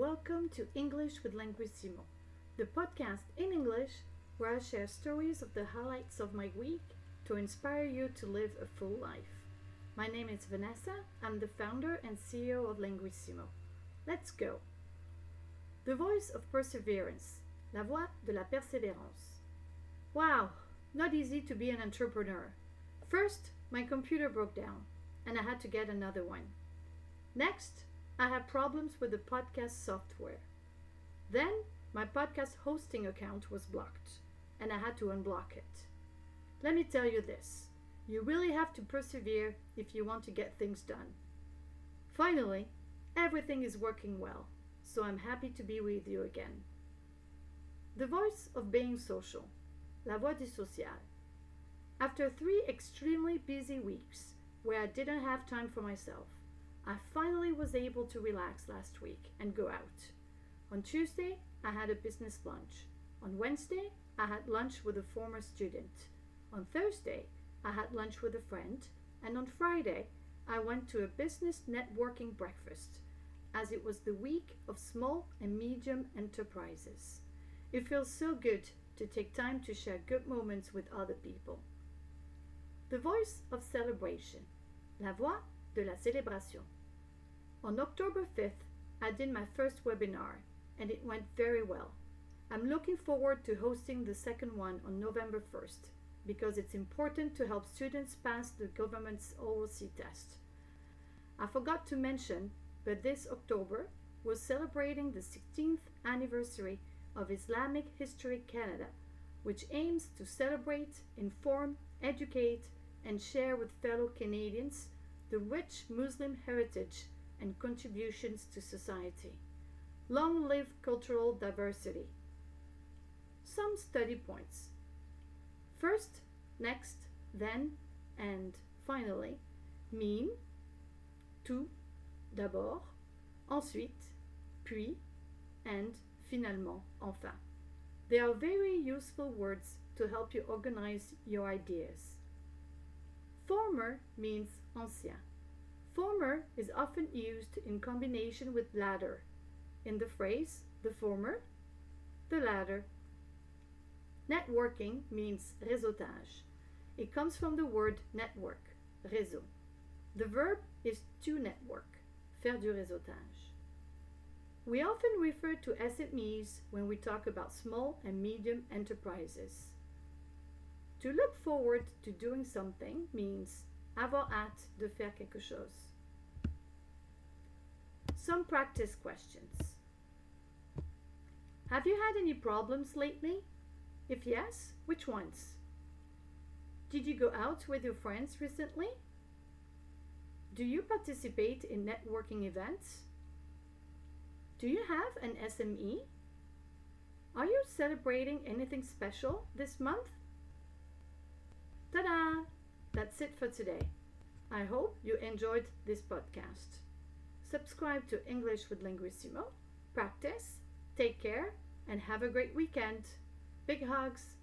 welcome to English with Linguissimo, the podcast in English where I share stories of the highlights of my week to inspire you to live a full life. My name is Vanessa, I'm the founder and CEO of Linguissimo. Let's go! The voice of perseverance, la voix de la persévérance. Wow, not easy to be an entrepreneur. First, my computer broke down and I had to get another one. Next, I had problems with the podcast software. Then my podcast hosting account was blocked and I had to unblock it. Let me tell you this you really have to persevere if you want to get things done. Finally, everything is working well, so I'm happy to be with you again. The voice of being social, la voix du social. After three extremely busy weeks where I didn't have time for myself, I finally was able to relax last week and go out. On Tuesday, I had a business lunch. On Wednesday, I had lunch with a former student. On Thursday, I had lunch with a friend. And on Friday, I went to a business networking breakfast, as it was the week of small and medium enterprises. It feels so good to take time to share good moments with other people. The voice of celebration, la voix de la célébration. On October 5th, I did my first webinar and it went very well. I'm looking forward to hosting the second one on November 1st because it's important to help students pass the government's OOC test. I forgot to mention, but this October was celebrating the 16th anniversary of Islamic History Canada, which aims to celebrate, inform, educate, and share with fellow Canadians the rich Muslim heritage and contributions to society. Long live cultural diversity. Some study points. First, next, then, and finally mean, tout, d'abord, ensuite, puis, and finalement, enfin. They are very useful words to help you organize your ideas. Former means ancien. Former is often used in combination with latter. In the phrase the former, the latter. Networking means réseautage. It comes from the word network, réseau. The verb is to network, faire du réseautage. We often refer to SMEs when we talk about small and medium enterprises. To look forward to doing something means avoir hâte de faire quelque chose. Some practice questions. Have you had any problems lately? If yes, which ones? Did you go out with your friends recently? Do you participate in networking events? Do you have an SME? Are you celebrating anything special this month? That's it for today. I hope you enjoyed this podcast. Subscribe to English with Linguissimo, practice, take care, and have a great weekend. Big hugs!